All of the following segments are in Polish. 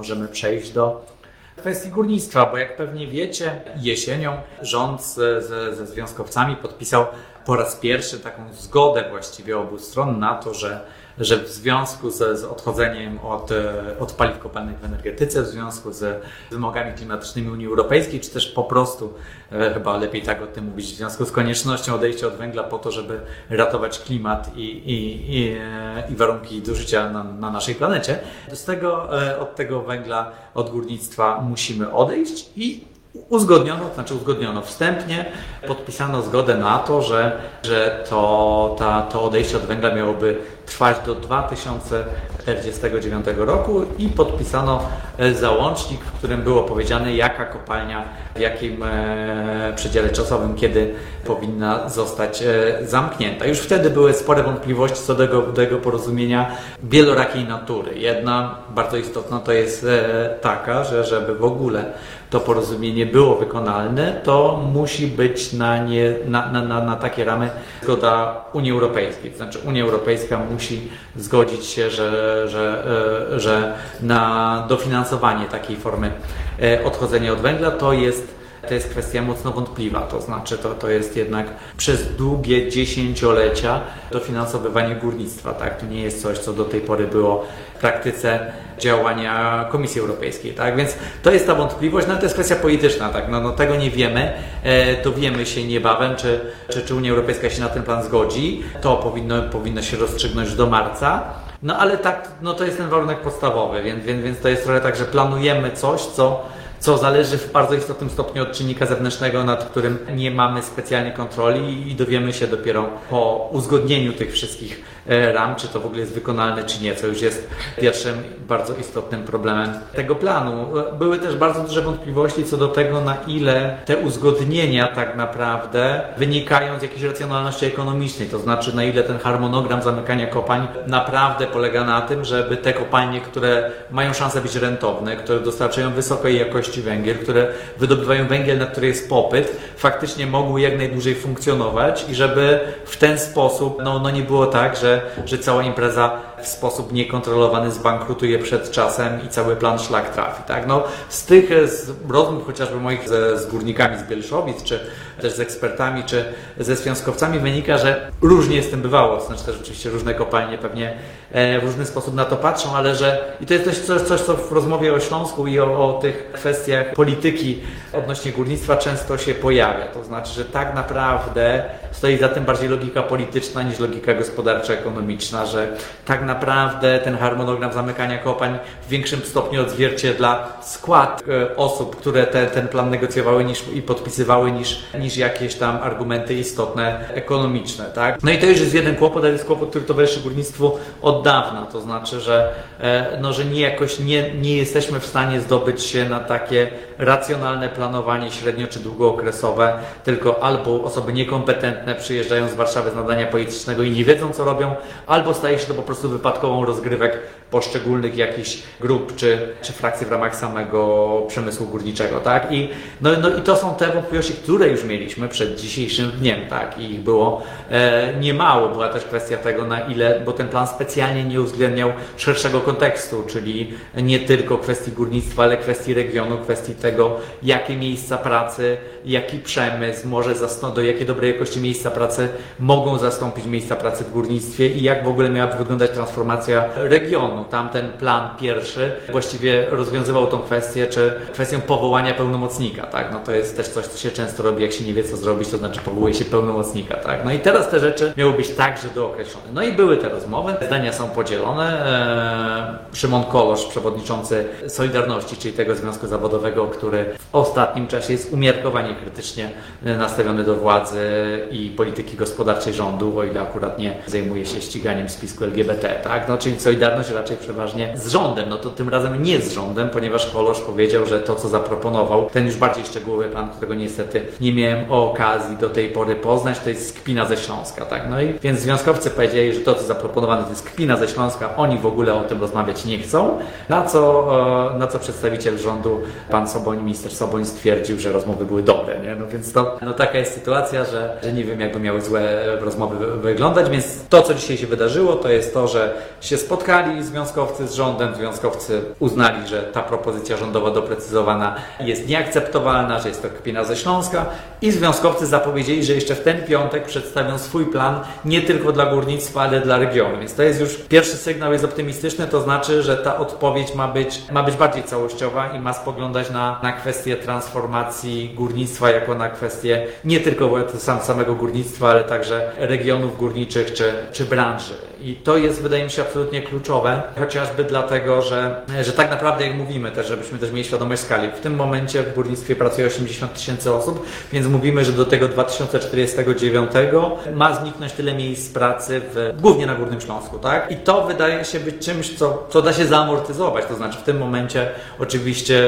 możemy przejść do kwestii górnictwa, bo jak pewnie wiecie, jesienią rząd ze, ze, związkowcami podpisał po raz pierwszy taką zgodę właściwie obu stron na to, że że w związku z, z odchodzeniem od, e, od paliw kopalnych w energetyce, w związku z wymogami klimatycznymi Unii Europejskiej, czy też po prostu, e, chyba lepiej tak o tym mówić, w związku z koniecznością odejścia od węgla po to, żeby ratować klimat i, i, i, e, i warunki do życia na, na naszej planecie, z tego, od tego węgla, od górnictwa musimy odejść i uzgodniono, znaczy uzgodniono wstępnie, podpisano zgodę na to, że, że to, ta, to odejście od węgla miałoby trwać do 2049 roku i podpisano e, załącznik, w którym było powiedziane, jaka kopalnia w jakim e, przedziale czasowym, kiedy powinna zostać e, zamknięta. Już wtedy były spore wątpliwości co do tego, do tego porozumienia wielorakiej natury. Jedna bardzo istotna to jest taka, że żeby w ogóle to porozumienie było wykonalne, to musi być na, nie, na, na, na, na takie ramy zgoda Unii Europejskiej. To znaczy Unia Europejska musi zgodzić się, że, że, e, że na dofinansowanie takiej formy e, odchodzenia od węgla to jest to jest kwestia mocno wątpliwa. To znaczy, to, to jest jednak przez długie dziesięciolecia dofinansowywanie górnictwa. Tak? To nie jest coś, co do tej pory było praktyce działania Komisji Europejskiej. Tak? Więc to jest ta wątpliwość, no to jest kwestia polityczna. Tak? No, no tego nie wiemy. E, dowiemy się niebawem, czy, czy, czy Unia Europejska się na ten plan zgodzi. To powinno, powinno się rozstrzygnąć do marca. No ale tak, no to jest ten warunek podstawowy, więc, więc, więc to jest trochę tak, że planujemy coś, co co zależy w bardzo istotnym stopniu od czynnika zewnętrznego, nad którym nie mamy specjalnie kontroli i dowiemy się dopiero po uzgodnieniu tych wszystkich ram, czy to w ogóle jest wykonalne, czy nie, co już jest pierwszym bardzo istotnym problemem tego planu. Były też bardzo duże wątpliwości co do tego, na ile te uzgodnienia tak naprawdę wynikają z jakiejś racjonalności ekonomicznej, to znaczy na ile ten harmonogram zamykania kopalń naprawdę polega na tym, żeby te kopalnie, które mają szansę być rentowne, które dostarczają wysokiej jakości jakości węgiel, które wydobywają węgiel, na który jest popyt, faktycznie mogły jak najdłużej funkcjonować i żeby w ten sposób no, no nie było tak, że, że cała impreza w sposób niekontrolowany zbankrutuje przed czasem i cały plan szlak trafi. Tak? No, z tych z rozmów chociażby moich z, z górnikami z Bielszowic, czy też z ekspertami, czy ze związkowcami wynika, że różnie z tym bywało. Znaczy też oczywiście różne kopalnie pewnie e, w różny sposób na to patrzą, ale że i to jest coś, coś co w rozmowie o Śląsku i o, o tych kwestiach polityki odnośnie górnictwa często się pojawia. To znaczy, że tak naprawdę stoi za tym bardziej logika polityczna niż logika gospodarcza, ekonomiczna, że tak naprawdę ten harmonogram zamykania kopalń w większym stopniu odzwierciedla skład e, osób, które te, ten plan negocjowały niż, i podpisywały niż, niż jakieś tam argumenty istotne ekonomiczne. Tak? No i to już jest jeden kłopot, ale jest kłopot, który towarzyszy górnictwu od dawna. To znaczy, że, e, no, że nie jakoś nie, nie jesteśmy w stanie zdobyć się na takie racjonalne planowanie średnio czy długookresowe, tylko albo osoby niekompetentne przyjeżdżają z Warszawy z nadania politycznego i nie wiedzą co robią, albo staje się to po prostu wypadkową rozgrywek poszczególnych jakichś grup czy, czy frakcji w ramach samego przemysłu górniczego, tak? I, no, no i to są te wątpliwości, które już mieliśmy przed dzisiejszym dniem, tak? I ich było e, niemało. Była też kwestia tego, na ile, bo ten plan specjalnie nie uwzględniał szerszego kontekstu, czyli nie tylko kwestii górnictwa, ale kwestii regionu, kwestii tego, jakie miejsca pracy, jaki przemysł może zastąpić, do jakiej dobrej jakości miejsca pracy mogą zastąpić miejsca pracy w górnictwie i jak w ogóle miałaby wyglądać transformacja regionu. Tamten plan pierwszy właściwie rozwiązywał tą kwestię, czy kwestię powołania pełnomocnika, tak? No to jest też coś, co się często robi, jak się nie wie, co zrobić, to znaczy powołuje się pełnomocnika, tak? No i teraz te rzeczy miały być także dookreślone. No i były te rozmowy, zdania są podzielone. Eee, Szymon Kolosz, przewodniczący Solidarności, czyli tego związku zawodowego, który w ostatnim czasie jest umiarkowanie krytycznie nastawiony do władzy i polityki gospodarczej rządu, o ile akurat nie zajmuje się ściganiem spisku LGBT, tak? No czyli Solidarność raczej przeważnie z rządem, no to tym razem nie z rządem, ponieważ Kolosz powiedział, że to, co zaproponował, ten już bardziej szczegółowy plan, którego niestety nie miałem okazji do tej pory poznać, to jest kpina ze Śląska, tak? No i więc związkowcy powiedzieli, że to, co zaproponowane, to jest kpina ze Śląska, oni w ogóle o tym rozmawiać nie chcą, na co, e, na co przedstawiciel rządu, pan Soboń, minister Soboń stwierdził, że rozmowy były dobre, nie? No więc to, no taka jest sytuacja, że, że nie wiem, jakby miały złe rozmowy wyglądać, więc to, co dzisiaj się wydarzyło, to jest to, że się spotkali związkowcy z rządem, związkowcy uznali, że ta propozycja rządowa doprecyzowana jest nieakceptowalna, że jest to kpina ze Śląska i związkowcy zapowiedzieli, że jeszcze w ten piątek przedstawią swój plan nie tylko dla górnictwa, ale dla regionu. Więc to jest już pierwszy sygnał, jest optymistyczny, to znaczy, że ta odpowiedź ma być, ma być bardziej całościowa i ma spoglądać na, na kwestię transformacji górnictwa jako na kwestię nie tylko sam, samego górnictwa, ale także regionów górniczych czy, czy branży. I to jest, wydaje mi się, absolutnie kluczowe, chociażby dlatego, że, że tak naprawdę, jak mówimy też, żebyśmy też mieli świadomość skali, w tym momencie w górnictwie pracuje 80 tysięcy osób, więc mówimy, że do tego 2049 ma zniknąć tyle miejsc pracy, w, głównie na Górnym Śląsku, tak? I to wydaje się być czymś, co, co da się zaamortyzować, to znaczy w tym momencie oczywiście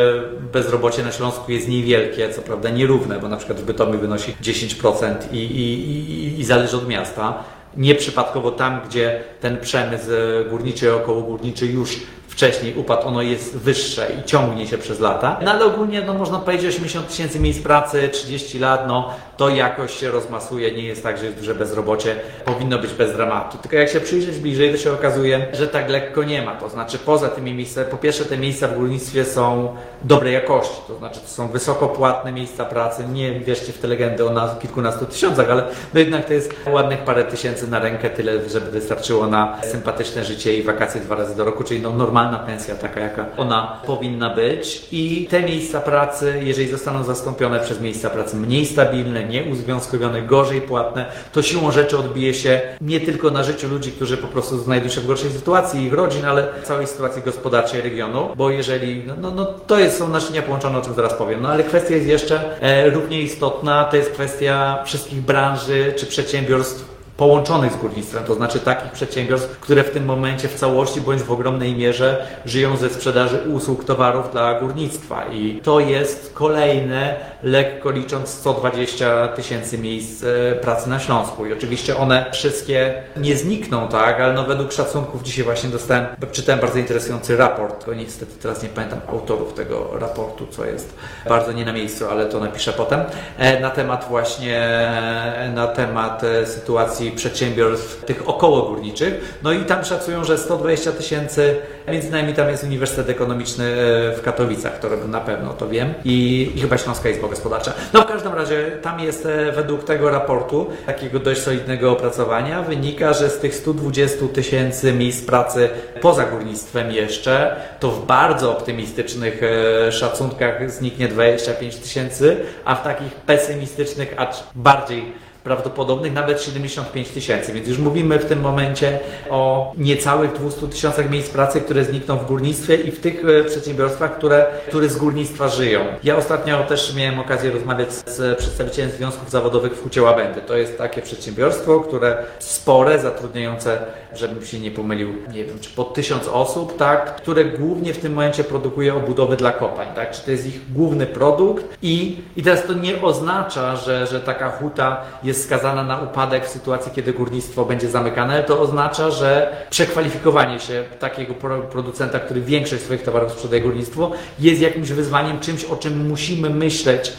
bezrobocie na Śląsku jest niewielkie, co prawda nierówne, bo na przykład w Bytomiu wynosi 10% i, i, i, i zależy od miasta. Nieprzypadkowo tam, gdzie ten przemysł górniczy i okołogórniczy już wcześniej upadł, ono jest wyższe i ciągnie się przez lata. No ale ogólnie no, można powiedzieć 80 tysięcy miejsc pracy, 30 lat, no to jakoś się rozmasuje, nie jest tak, że jest duże bezrobocie, powinno być bez dramatu. Tylko jak się przyjrzeć bliżej, to się okazuje, że tak lekko nie ma. To znaczy poza tymi miejscami, po pierwsze te miejsca w górnictwie są dobrej jakości, to znaczy to są wysoko płatne miejsca pracy, nie wierzcie w te legendy o na kilkunastu tysiącach, ale no jednak to jest ładnych parę tysięcy na rękę, tyle, żeby wystarczyło na sympatyczne życie i wakacje dwa razy do roku, czyli no normalna pensja taka, jaka ona powinna być. I te miejsca pracy, jeżeli zostaną zastąpione przez miejsca pracy mniej stabilne, nieuzwiązkowione, gorzej płatne, to siłą rzeczy odbije się nie tylko na życiu ludzi, którzy po prostu znajdują się w gorszej sytuacji, ich rodzin, ale całej sytuacji gospodarczej regionu, bo jeżeli, no, no, no to jest, są naczynia połączone, o czym zaraz powiem, no ale kwestia jest jeszcze e, równie istotna, to jest kwestia wszystkich branży czy przedsiębiorstw połączonych z górnictwem, to znaczy takich przedsiębiorstw, które w tym momencie w całości bądź w ogromnej mierze żyją ze sprzedaży usług, towarów dla górnictwa. I to jest kolejne, lekko licząc, 120 tysięcy miejsc e, pracy na Śląsku. I oczywiście one wszystkie nie znikną, tak, ale no według szacunków dzisiaj właśnie dostałem, czytałem bardzo interesujący raport, tylko niestety teraz nie pamiętam autorów tego raportu, co jest bardzo nie na miejscu, ale to napiszę potem, e, na temat właśnie, e, na temat sytuacji przedsiębiorstw tych około górniczych. No i tam szacują, że 120 tysięcy, między innymi tam jest Uniwersytet Ekonomiczny e, w Katowicach, którego na pewno to wiem i, i chyba Śląska Izba Gospodarcza. No w każdym razie tam jest e, według tego raportu, takiego dość solidnego opracowania, wynika, że z tych 120 tysięcy miejsc pracy poza górnictwem jeszcze, to w bardzo optymistycznych e, szacunkach zniknie 25 tysięcy, a w takich pesymistycznych, acz bardziej prawdopodobnych nawet 75 tysięcy, więc już mówimy w tym momencie o niecałych 200 tysiącach miejsc pracy, które znikną w górnictwie i w tych e, przedsiębiorstwach, które, które z górnictwa żyją. Ja ostatnio też miałem okazję rozmawiać z przedstawicielem związków zawodowych w Hucie Łabędy. To jest takie przedsiębiorstwo, które spore, zatrudniające, żebym się nie pomylił, nie wiem, czy po tysiąc osób, tak, które głównie w tym momencie produkuje obudowy dla kopań, tak, czy to jest ich główny produkt i, i teraz to nie oznacza, że, że taka huta jest jest skazana na upadek w sytuacji, kiedy górnictwo będzie zamykane, to oznacza, że przekwalifikowanie się takiego producenta, który większość swoich towarów sprzedaje górnictwo, jest jakimś wyzwaniem, czymś, o czym musimy myśleć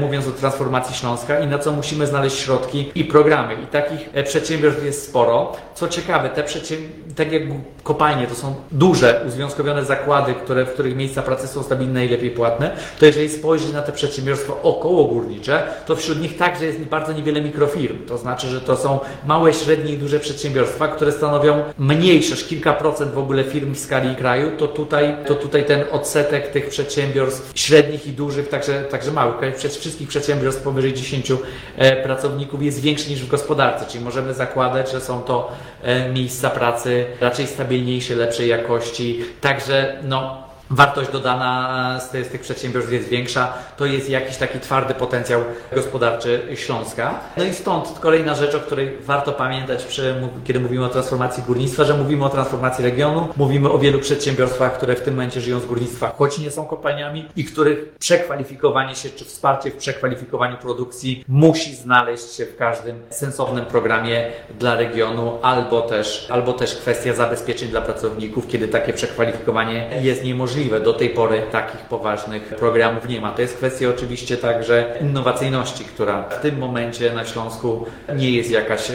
mówiąc o transformacji Śląska i na co musimy znaleźć środki i programy. I takich e, przedsiębiorstw jest sporo. Co ciekawe, te przedsiębiorstwa, tak jak kopalnie, to są duże, uzwiązkowione zakłady, które, w których miejsca pracy są stabilne i lepiej płatne, to jeżeli spojrzeć na te przedsiębiorstwa około górnicze, to wśród nich także jest bardzo niewiele mikrofirm. To znaczy, że to są małe, średnie i duże przedsiębiorstwa, które stanowią mniejsze, kilka procent w ogóle firm w skali kraju, to tutaj, to tutaj ten odsetek tych przedsiębiorstw średnich i dużych, także, także małych, przez wszystkich przedsiębiorstw powyżej 10 e, pracowników jest większy niż w gospodarce, czyli możemy zakładać, że są to e, miejsca pracy raczej stabilniejsze, lepszej jakości. Także no, wartość dodana z, tych przedsiębiorstw jest większa, to jest jakiś taki twardy potencjał gospodarczy Śląska. No i stąd kolejna rzecz, o której warto pamiętać, przy, kiedy mówimy o transformacji górnictwa, że mówimy o transformacji regionu, mówimy o wielu przedsiębiorstwach, które w tym momencie żyją z górnictwa, choć nie są kopalniami i których przekwalifikowanie się czy wsparcie w przekwalifikowaniu produkcji musi znaleźć się w każdym sensownym programie dla regionu, albo też, albo też kwestia zabezpieczeń dla pracowników, kiedy takie przekwalifikowanie jest niemożliwe niemożliwe. Do tej pory takich poważnych programów nie ma. To jest kwestia oczywiście także innowacyjności, która w tym momencie na Śląsku nie jest jakaś,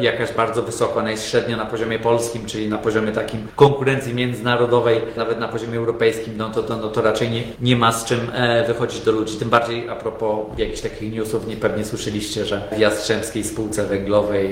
jakaś bardzo wysoka. Ona jest średnio na poziomie polskim, czyli na poziomie takim konkurencji międzynarodowej, nawet na poziomie europejskim, no to, to, no to raczej nie, nie ma z czym wychodzić do ludzi. Tym bardziej a propos jakichś takich newsów, nie pewnie słyszeliście, że w Jastrzębskiej Spółce Węglowej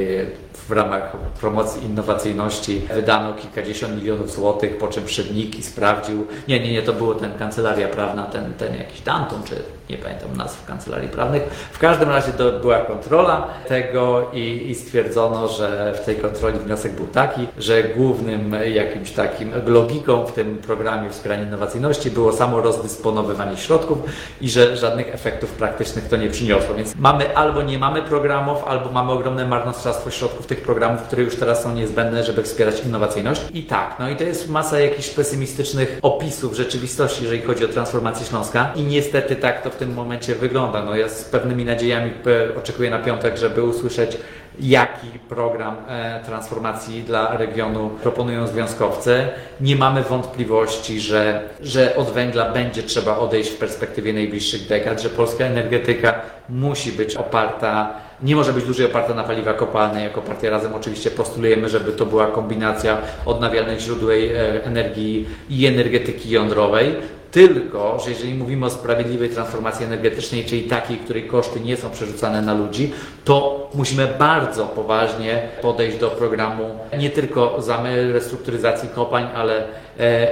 w ramach promocji innowacyjności wydano kilkadziesiąt milionów złotych, po czym Szybniki sprawdził, nie, nie, nie, to było ten kancelaria prawna, ten, ten jakiś Danton, czy nie pamiętam nazw kancelarii prawnych. W każdym razie to była kontrola tego i, i stwierdzono, że w tej kontroli wniosek był taki, że głównym jakimś takim logiką w tym programie wspierania innowacyjności było samo rozdysponowywanie środków i że żadnych efektów praktycznych to nie przyniosło. Więc mamy albo nie mamy programów, albo mamy ogromne marnotrawstwo środków tych programów, które już teraz są niezbędne, żeby wspierać innowacyjność. I tak, no i to jest masa jakichś pesymistycznych opisów rzeczywistości, jeżeli chodzi o transformację Śląska i niestety tak to w tym momencie wygląda. No ja z pewnymi nadziejami oczekuję na piątek, żeby usłyszeć jaki program e, transformacji dla regionu proponują związkowcy. Nie mamy wątpliwości, że, że od węgla będzie trzeba odejść w perspektywie najbliższych dekad, że polska energetyka musi być oparta, nie może być dłużej oparta na paliwa kopalne. Jako partia Razem oczywiście postulujemy, żeby to była kombinacja odnawialnych źródeł e, energii i energetyki jądrowej. Tylko, że jeżeli mówimy o sprawiedliwej transformacji energetycznej, czyli takiej, której koszty nie są przerzucane na ludzi, to musimy bardzo poważnie podejść do programu nie tylko restrukturyzacji kopalń, ale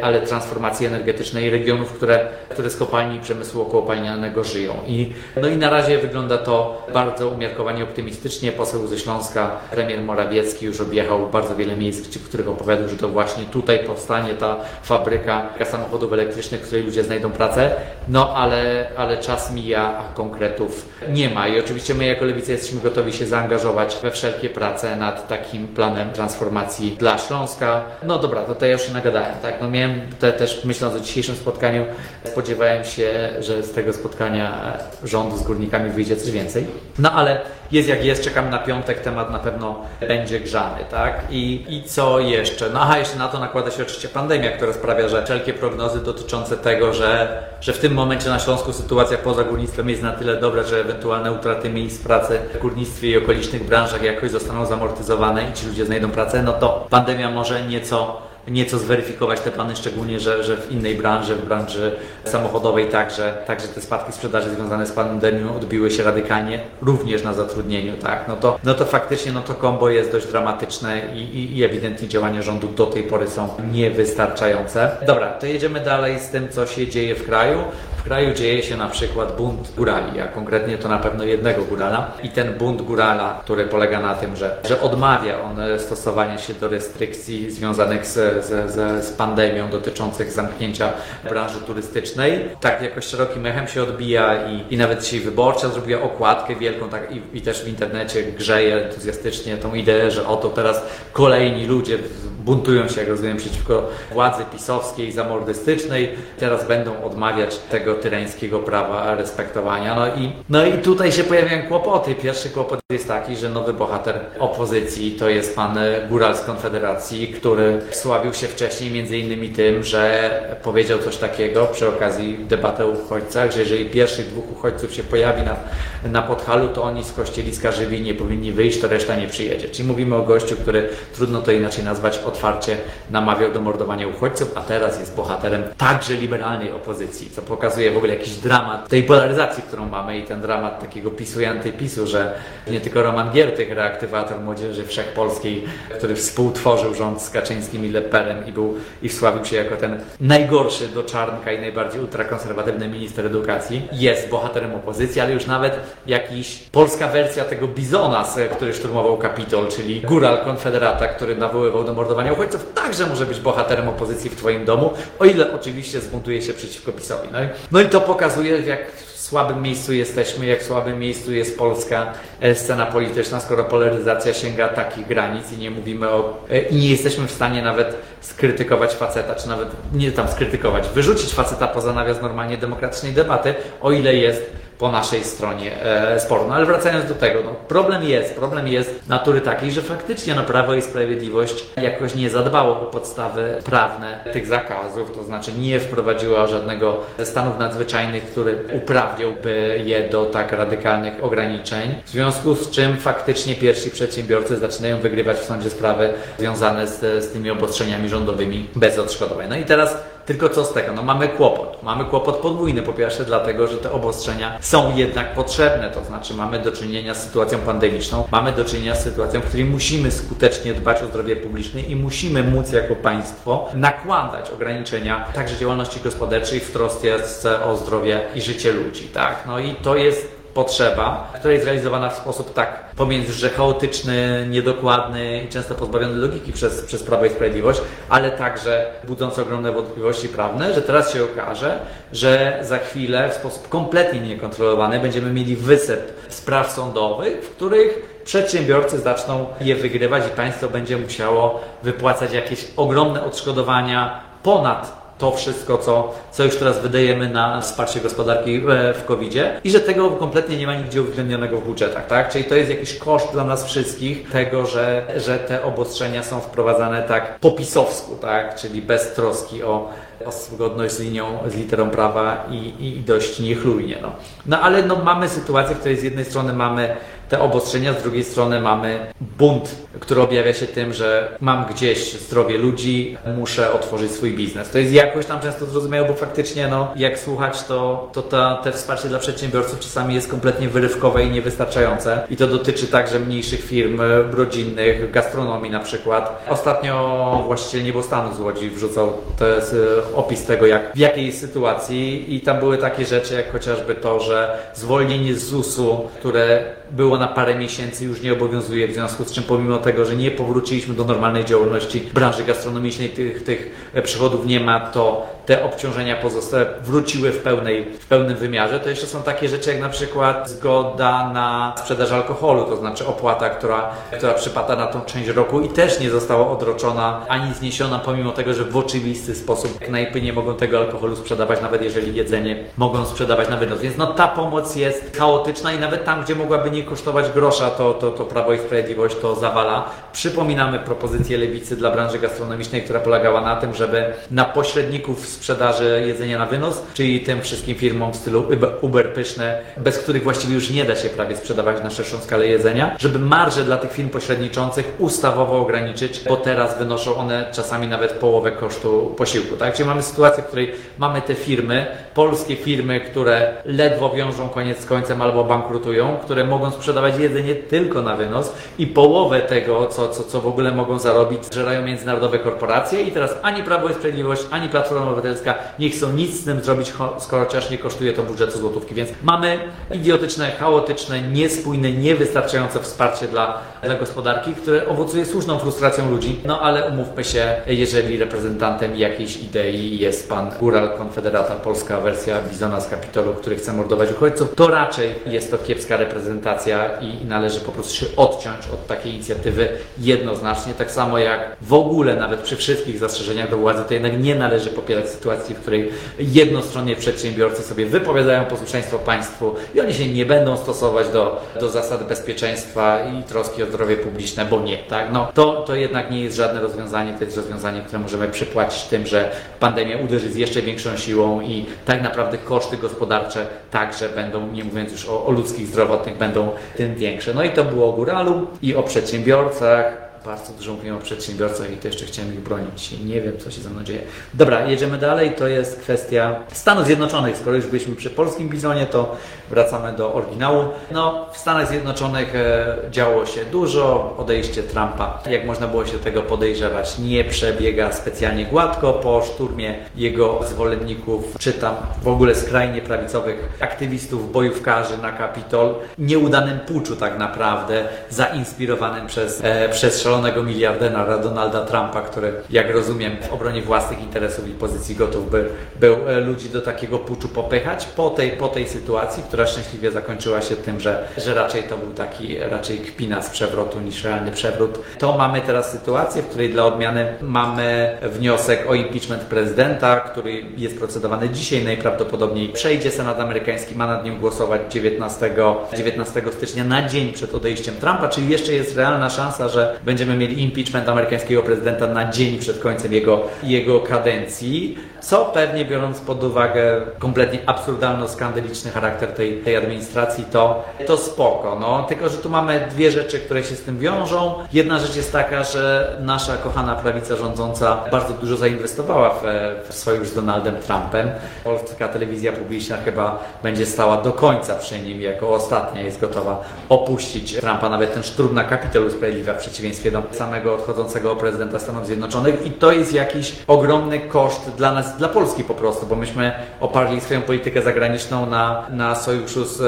ale transformacji energetycznej regionów, które, które z kopalni przemysłu okołopalnianego żyją. I, no i na razie wygląda to bardzo umiarkowanie optymistycznie. Poseł ze Śląska, premier Morawiecki już objechał bardzo wiele miejsc, w których opowiadał, że to właśnie tutaj powstanie ta fabryka samochodów elektrycznych, w której ludzie znajdą pracę. No ale, ale czas mija, a konkretów nie ma. I oczywiście my jako Lewica jesteśmy gotowi się zaangażować we wszelkie prace nad takim planem transformacji dla Śląska. No dobra, to, to ja już się nagadałem, tak? Tak, no miałem te, też myśląc o dzisiejszym spotkaniu, spodziewałem się, że z tego spotkania rządu z górnikami wyjdzie coś więcej. No ale jest jak jest, czekam na piątek, temat na pewno będzie grzany, tak? I, i co jeszcze? No aha, jeszcze na to nakłada się oczywiście pandemia, która sprawia, że wszelkie prognozy dotyczące tego, że, że w tym momencie na Śląsku sytuacja poza górnictwem jest na tyle dobra, że ewentualne utraty miejsc pracy w górnictwie i okolicznych branżach jakoś zostaną zamortyzowane i ci ludzie znajdą pracę, no to pandemia może nieco nieco zweryfikować te plany, szczególnie, że, że w innej branży, w branży samochodowej także, także te spadki sprzedaży związane z pandemią odbiły się radykalnie również na zatrudnieniu, tak? No to, no to faktycznie no to kombo jest dość dramatyczne i, i, i ewidentnie działania rządu do tej pory są niewystarczające. Dobra, to jedziemy dalej z tym, co się dzieje w kraju. W kraju dzieje się na przykład bunt górali, a konkretnie to na pewno jednego górala. I ten bunt górala, który polega na tym, że, że odmawia on stosowania się do restrykcji związanych z, z, z, pandemią dotyczących zamknięcia branży turystycznej. Tak jakoś szerokim echem się odbija i, i nawet dzisiaj wyborcza zrobiła okładkę wielką tak, i, i też w internecie grzeje entuzjastycznie tą ideę, że oto teraz kolejni ludzie buntują się, jak rozumiem, przeciwko władzy pisowskiej, zamordystycznej. Teraz będą odmawiać tego tyrańskiego prawa respektowania. No i, no i tutaj się pojawiają kłopoty. Pierwszy kłopot jest taki, że nowy bohater opozycji to jest pan Góral z Konfederacji, który sławił się wcześniej między innymi tym, że powiedział coś takiego przy okazji debaty o uchodźcach, że jeżeli pierwszych dwóch uchodźców się pojawi na, na Podhalu, to oni z kościeliska żywi nie powinni wyjść, to reszta nie przyjedzie. Czyli mówimy o gościu, który trudno to inaczej nazwać otwarcie namawiał do mordowania uchodźców, a teraz jest bohaterem także liberalnej opozycji, co pokazuje w ogóle jakiś dramat tej polaryzacji, którą mamy i ten dramat takiego pisu i antypisu, że nie tylko Roman Giertych, reaktywator młodzieży wszechpolskiej, który współtworzył rząd z Kaczyńskim i Leperem i był i wsławił się jako ten najgorszy do czarnka i najbardziej ultrakonserwatywny minister edukacji, jest bohaterem opozycji, ale już nawet jakiś polska wersja tego Bizona, który szturmował Kapitol, czyli góral Konfederata, który nawoływał do mordowania uchodźców także może być bohaterem opozycji w Twoim domu, o ile oczywiście zbuntuje się przeciwko PiSowi. No i, no i to pokazuje, jak słabym miejscu jesteśmy, jak w słabym miejscu jest polska e, scena polityczna, skoro polaryzacja sięga takich granic i nie mówimy o... E, i nie jesteśmy w stanie nawet skrytykować faceta, czy nawet nie tam skrytykować, wyrzucić faceta poza nawias normalnie demokratycznej debaty, o ile jest po naszej stronie e, sporu. No ale wracając do tego, no, problem jest, problem jest natury takiej, że faktycznie no, Prawo i Sprawiedliwość jakoś nie zadbało o podstawy prawne tych zakazów, to znaczy nie wprowadziło żadnego stanów nadzwyczajnych, który uprawniłby je do tak radykalnych ograniczeń, w związku z czym faktycznie pierwsi przedsiębiorcy zaczynają wygrywać w sądzie sprawy związane z, z tymi obostrzeniami rządowymi bez odszkodowań. No i teraz tylko co z tego? No mamy kłopot. Mamy kłopot podwójny. Po pierwsze dlatego, że te obostrzenia są jednak potrzebne. To znaczy mamy do czynienia z sytuacją pandemiczną. Mamy do czynienia z sytuacją, w której musimy skutecznie dbać o zdrowie publiczne i musimy móc jako państwo nakładać ograniczenia także działalności gospodarczej w trosce o zdrowie i życie ludzi. Tak? No i to jest potrzeba, która jest realizowana w sposób tak pomiędzy, że chaotyczny, niedokładny i często pozbawiony logiki przez, przez Prawo i Sprawiedliwość, ale także budzący ogromne wątpliwości prawne, że teraz się okaże, że za chwilę w sposób kompletnie niekontrolowany będziemy mieli wysyp spraw sądowych, w których przedsiębiorcy zaczną je wygrywać i państwo będzie musiało wypłacać jakieś ogromne odszkodowania ponad to wszystko, co, co już teraz wydajemy na wsparcie gospodarki e, w covid i że tego kompletnie nie ma nigdzie uwzględnionego w budżetach, tak? Czyli to jest jakiś koszt dla nas wszystkich tego, że, że te obostrzenia są wprowadzane tak po pisowsku, tak? Czyli bez troski o zgodność z linią, z literą prawa i, i dość niechlujnie, no. No ale no, mamy sytuację, w której z jednej strony mamy te obostrzenia, z drugiej strony mamy bunt, który objawia się tym, że mam gdzieś zdrowie ludzi, muszę otworzyć swój biznes. To jest jakoś tam często zrozumiałe, bo faktycznie, no, jak słuchać, to, to ta, te wsparcie dla przedsiębiorców czasami jest kompletnie wyrywkowe i niewystarczające. I to dotyczy także mniejszych firm rodzinnych, gastronomii na przykład. Ostatnio właściciel Niebostanu z Łodzi wrzucał te, opis tego, jak, w jakiej sytuacji. I tam były takie rzeczy, jak chociażby to, że zwolnienie z ZUS-u, które było na parę miesięcy już nie obowiązuje, w związku z czym pomimo tego, że nie powróciliśmy do normalnej działalności branży gastronomicznej, tych, tych przychodów nie ma, to te obciążenia pozostałe wróciły w, pełnej, w pełnym wymiarze. To jeszcze są takie rzeczy jak na przykład zgoda na sprzedaż alkoholu, to znaczy opłata, która, która przypada na tą część roku i też nie została odroczona ani zniesiona, pomimo tego, że w oczywisty sposób knajpy nie mogą tego alkoholu sprzedawać, nawet jeżeli jedzenie mogą sprzedawać na wynos. Więc no ta pomoc jest chaotyczna i nawet tam, gdzie mogłaby nie kosztować grosza, to, to, to Prawo i Sprawiedliwość to zawala. Przypominamy propozycję Lewicy dla branży gastronomicznej, która polegała na tym, żeby na pośredników sprzedaży jedzenia na wynos, czyli tym wszystkim firmom w stylu Uber Pyszne, bez których właściwie już nie da się prawie sprzedawać na szerszą skalę jedzenia, żeby marże dla tych firm pośredniczących ustawowo ograniczyć, bo teraz wynoszą one czasami nawet połowę kosztu posiłku. Tak? Czyli mamy sytuację, w której mamy te firmy, polskie firmy, które ledwo wiążą koniec z końcem albo bankrutują, które mogą sprzedawać jedzenie tylko na wynos i połowę tego, co, co, co w ogóle mogą zarobić, żerają międzynarodowe korporacje i teraz ani Prawo i Sprawiedliwość, ani Platforma Obywatelska nie chcą nic z tym zrobić, skoro chociaż nie kosztuje to budżetu złotówki. Więc mamy idiotyczne, chaotyczne, niespójne, niewystarczające wsparcie dla, dla gospodarki, które owocuje słuszną frustracją ludzi. No ale umówmy się, jeżeli reprezentantem jakiejś idei jest pan Góral Konfederata, polska wersja Bizona z Kapitolu, który chce mordować uchodźców, to raczej jest to kiepska reprezentacja i należy po prostu się odciąć od takiej inicjatywy jednoznacznie. Tak samo jak w ogóle, nawet przy wszystkich zastrzeżeniach do władzy, to jednak nie należy popierać sytuacji, w której jednostronnie przedsiębiorcy sobie wypowiadają posłuszeństwo państwu i oni się nie będą stosować do, do zasad bezpieczeństwa i troski o zdrowie publiczne, bo nie, tak? No, to, to jednak nie jest żadne rozwiązanie, to jest rozwiązanie, które możemy przypłacić tym, że pandemia uderzy z jeszcze większą siłą i tak naprawdę koszty gospodarcze także będą, nie mówiąc już o, o ludzkich zdrowotnych, będą tym większe. No i to było o góralu i o przedsiębiorcach bardzo dużo mówiłem o przedsiębiorcach i to jeszcze chciałem ich bronić. Nie wiem, co się ze mną dzieje. Dobra, jedziemy dalej. To jest kwestia Stanów Zjednoczonych. Skoro już byliśmy przy polskim bizonie, to wracamy do oryginału. No, w Stanach Zjednoczonych e, działo się dużo. Odejście Trumpa, jak można było się tego podejrzewać, nie przebiega specjalnie gładko. Po szturmie jego zwolenników, czy tam w ogóle skrajnie prawicowych aktywistów, bojówkarzy na Kapitol, nieudanym puczu tak naprawdę, zainspirowanym przez, e, przez szalonego miliardera Donalda Trumpa, który, jak rozumiem, w obronie własnych interesów i pozycji gotów by, był e, ludzi do takiego puczu popychać po tej, po tej sytuacji, która szczęśliwie zakończyła się tym, że, że raczej to był taki raczej kpina z przewrotu niż realny przewrót. To mamy teraz sytuację, w której dla odmiany mamy wniosek o impeachment prezydenta, który jest procedowany dzisiaj, najprawdopodobniej przejdzie Senat amerykański, ma nad nim głosować 19, 19 stycznia na dzień przed odejściem Trumpa, czyli jeszcze jest realna szansa, że będziemy mieli impeachment amerykańskiego prezydenta na dzień przed końcem jego, jego kadencji, co pewnie biorąc pod uwagę kompletnie absurdalno-skandaliczny charakter tej, tej administracji, to, to spoko. No. Tylko, że tu mamy dwie rzeczy, które się z tym wiążą. Jedna rzecz jest taka, że nasza kochana prawica rządząca bardzo dużo zainwestowała w, w sojusz z Donaldem Trumpem. Polska telewizja publiczna chyba będzie stała do końca przy nim, jako ostatnia jest gotowa opuścić Trumpa, nawet ten szturm na Kapitol usprawiedliwia w przeciwieństwie do samego odchodzącego prezydenta Stanów Zjednoczonych. I to jest jakiś ogromny koszt dla nas, dla Polski po prostu, bo myśmy oparli swoją politykę zagraniczną na, na sojuszu z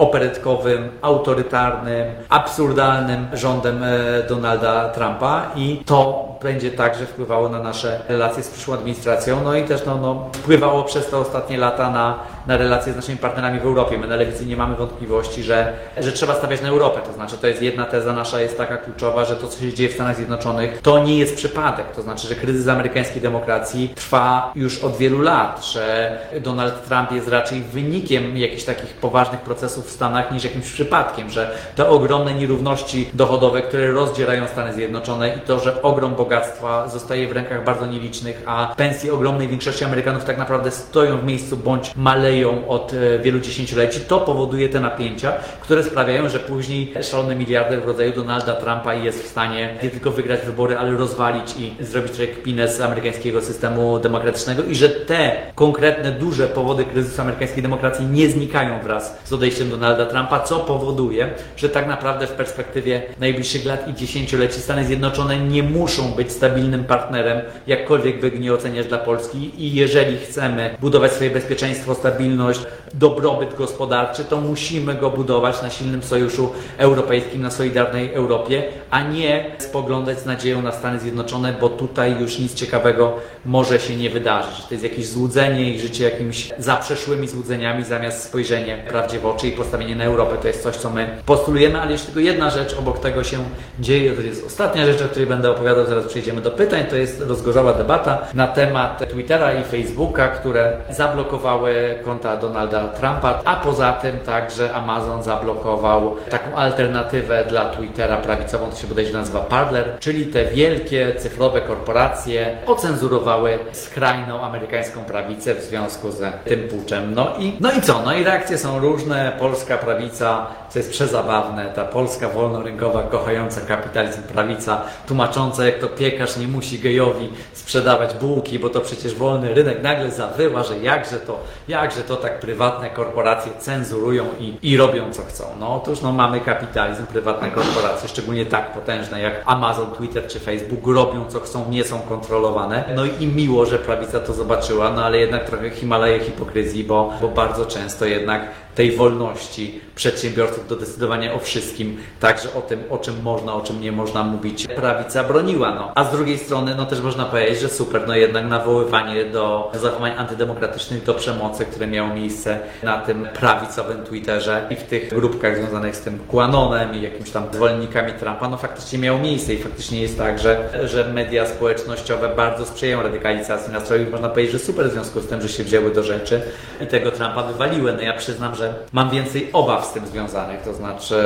operetkowym, autorytarnym, absurdalnym rządem e, Donalda Trumpa i to będzie także wpływało na nasze relacje z przyszłą administracją, no i też no, no, wpływało przez te ostatnie lata na, na relacje z naszymi partnerami w Europie. My na Lewicy nie mamy wątpliwości, że, że trzeba stawiać na Europę, to znaczy to jest jedna teza nasza jest taka kluczowa, że to co się dzieje w Stanach Zjednoczonych to nie jest przypadek, to znaczy, że kryzys amerykańskiej demokracji trwa już od wielu lat, że Donald Trump jest raczej wynikiem jakichś takich poważnych procesów Stanach niż jakimś przypadkiem, że te ogromne nierówności dochodowe, które rozdzielają Stany Zjednoczone i to, że ogrom bogactwa zostaje w rękach bardzo nielicznych, a pensje ogromnej większości Amerykanów tak naprawdę stoją w miejscu bądź maleją od e, wielu dziesięcioleci, to powoduje te napięcia, które sprawiają, że później szalony miliarder w rodzaju Donalda Trumpa jest w stanie nie tylko wygrać wybory, ale rozwalić i zrobić trochę kpinę z amerykańskiego systemu demokratycznego i że te konkretne, duże powody kryzysu amerykańskiej demokracji nie znikają wraz z odejściem Donalda Trumpa, co powoduje, że tak naprawdę w perspektywie najbliższych lat i dziesięcioleci Stany Zjednoczone nie muszą być stabilnym partnerem, jakkolwiek by nie oceniać dla Polski i jeżeli chcemy budować swoje bezpieczeństwo, stabilność, dobrobyt gospodarczy, to musimy go budować na silnym sojuszu europejskim, na solidarnej Europie, a nie spoglądać z nadzieją na Stany Zjednoczone, bo tutaj już nic ciekawego może się nie wydarzyć. To jest jakieś złudzenie i życie jakimiś zaprzeszłymi złudzeniami zamiast spojrzenie prawdzie w oczy i postawienie na Europę. To jest coś, co my postulujemy, ale jeszcze tylko jedna rzecz obok tego się dzieje, to jest ostatnia rzecz, o której będę opowiadał, zaraz przejdziemy do pytań, to jest rozgorzała debata na temat Twittera i Facebooka, które zablokowały konta Donalda Trumpa, a poza tym także Amazon zablokował taką alternatywę dla Twittera prawicową, to się bodajże nazywa Parler, czyli te wielkie cyfrowe korporacje ocenzurowały skrajną amerykańską prawicę w związku z tym puczem. No i, no i co? No i reakcje są różne. Polska prawica, co jest przezabawne, ta polska wolnorynkowa, kochająca kapitalizm prawica, tłumacząca jak to piekarz nie musi gejowi sprzedawać bułki, bo to przecież wolny rynek, nagle zawyła, że jakże to, jakże to tak prywatne korporacje cenzurują i, i robią co chcą. No otóż no, mamy kapitalizm, prywatne korporacje, szczególnie tak potężne jak Amazon, Twitter czy Facebook, robią co chcą, nie są kontrolowane. No i miło, że prawica to zobaczyła, no ale jednak trochę Himalaje hipokryzji, bo, bo bardzo często jednak tej wolności całości przedsiębiorców do decydowania o wszystkim, także o tym, o czym można, o czym nie można mówić, prawica broniła. No. A z drugiej strony, no też można powiedzieć, że super, no jednak nawoływanie do zachowań antydemokratycznych, do przemocy, które miało miejsce na tym prawicowym Twitterze i w tych grupkach związanych z tym Quanonem i jakimiś tam zwolennikami Trumpa, no faktycznie miało miejsce i faktycznie jest tak, że, że media społecznościowe bardzo sprzyjają radykalizacji nastrojów. Można powiedzieć, że super w związku z tym, że się wzięły do rzeczy i tego Trumpa wywaliły. No ja przyznam, że mam więcej obaw z tym związanych, to znaczy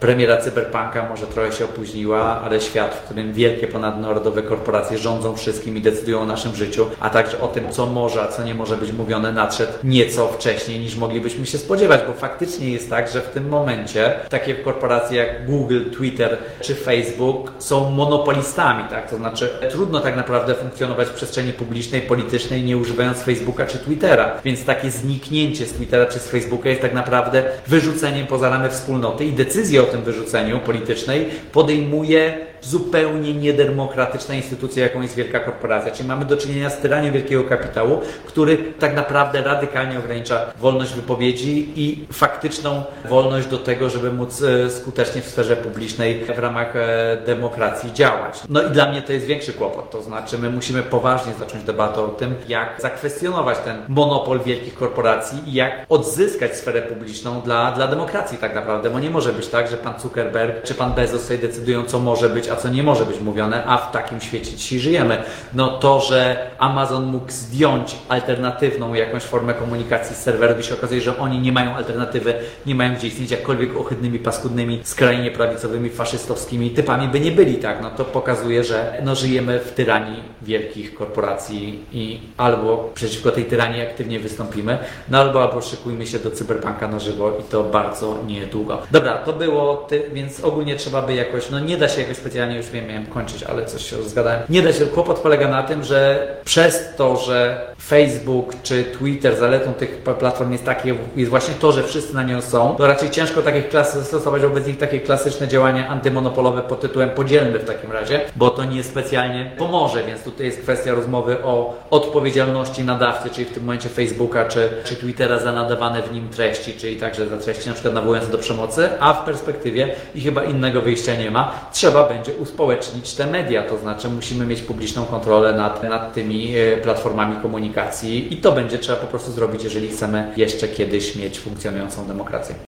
premiera cyberpunka może trochę się opóźniła, ale świat, w którym wielkie ponadnarodowe korporacje rządzą wszystkim i decydują o naszym życiu, a także o tym, co może, a co nie może być mówione, nadszedł nieco wcześniej niż moglibyśmy się spodziewać, bo faktycznie jest tak, że w tym momencie takie korporacje jak Google, Twitter czy Facebook są monopolistami, tak? To znaczy trudno tak naprawdę funkcjonować w przestrzeni publicznej, politycznej, nie używając Facebooka czy Twittera, więc takie zniknięcie z Twittera czy z Facebooka jest tak naprawdę wyrzuceniem poza ramy wspólnoty i decyzję o tym wyrzuceniu politycznej podejmuje zupełnie niedemokratyczna instytucja, jaką jest wielka korporacja. Czyli mamy do czynienia z tyraniem wielkiego kapitału, który tak naprawdę radykalnie ogranicza wolność wypowiedzi i faktyczną wolność do tego, żeby móc e, skutecznie w sferze publicznej w ramach e, demokracji działać. No i dla mnie to jest większy kłopot. To znaczy, my musimy poważnie zacząć debatę o tym, jak zakwestionować ten monopol wielkich korporacji i jak odzyskać sferę publiczną dla, dla demokracji tak naprawdę, bo nie może być tak, że pan Zuckerberg czy pan Bezos sobie decydują, co może być, a co nie może być mówione, a w takim świecie dzisiaj żyjemy. No to, że Amazon mógł zdjąć alternatywną jakąś formę komunikacji z serwerów i się okazuje, że oni nie mają alternatywy, nie mają gdzie istnieć jakkolwiek ohydnymi, paskudnymi, skrajnie prawicowymi, faszystowskimi typami by nie byli, tak? No to pokazuje, że no, żyjemy w tyranii wielkich korporacji i albo przeciwko tej tyranii aktywnie wystąpimy, no albo, albo szykujmy się do cyberpunka na żywo i to bardzo niedługo. Dobra, to było, ty, więc ogólnie trzeba by jakoś, no nie da się jakoś specjalnie, już wiem, miałem kończyć, ale coś się rozgadałem. Nie da się, kłopot polega na tym, że przez to, że Facebook czy Twitter, zaletą tych platform jest takie, jest właśnie to, że wszyscy na nią są, to raczej ciężko takich klas stosować wobec nich takie klasyczne działania antymonopolowe pod tytułem podzielmy w takim razie, bo to nie specjalnie pomoże, więc tutaj jest kwestia rozmowy o odpowiedzialności nadawcy, czyli w tym momencie Facebooka czy, czy Twittera za nadawane w nim treści, czyli także za treści na przykład nawołujące do przemocy, a w perspektywie i chyba innego wyjścia nie ma, trzeba będzie uspołecznić te media, to znaczy musimy mieć publiczną kontrolę nad, nad tymi e, platformami komunikacji i to będzie trzeba po prostu zrobić, jeżeli chcemy jeszcze kiedyś mieć funkcjonującą demokrację.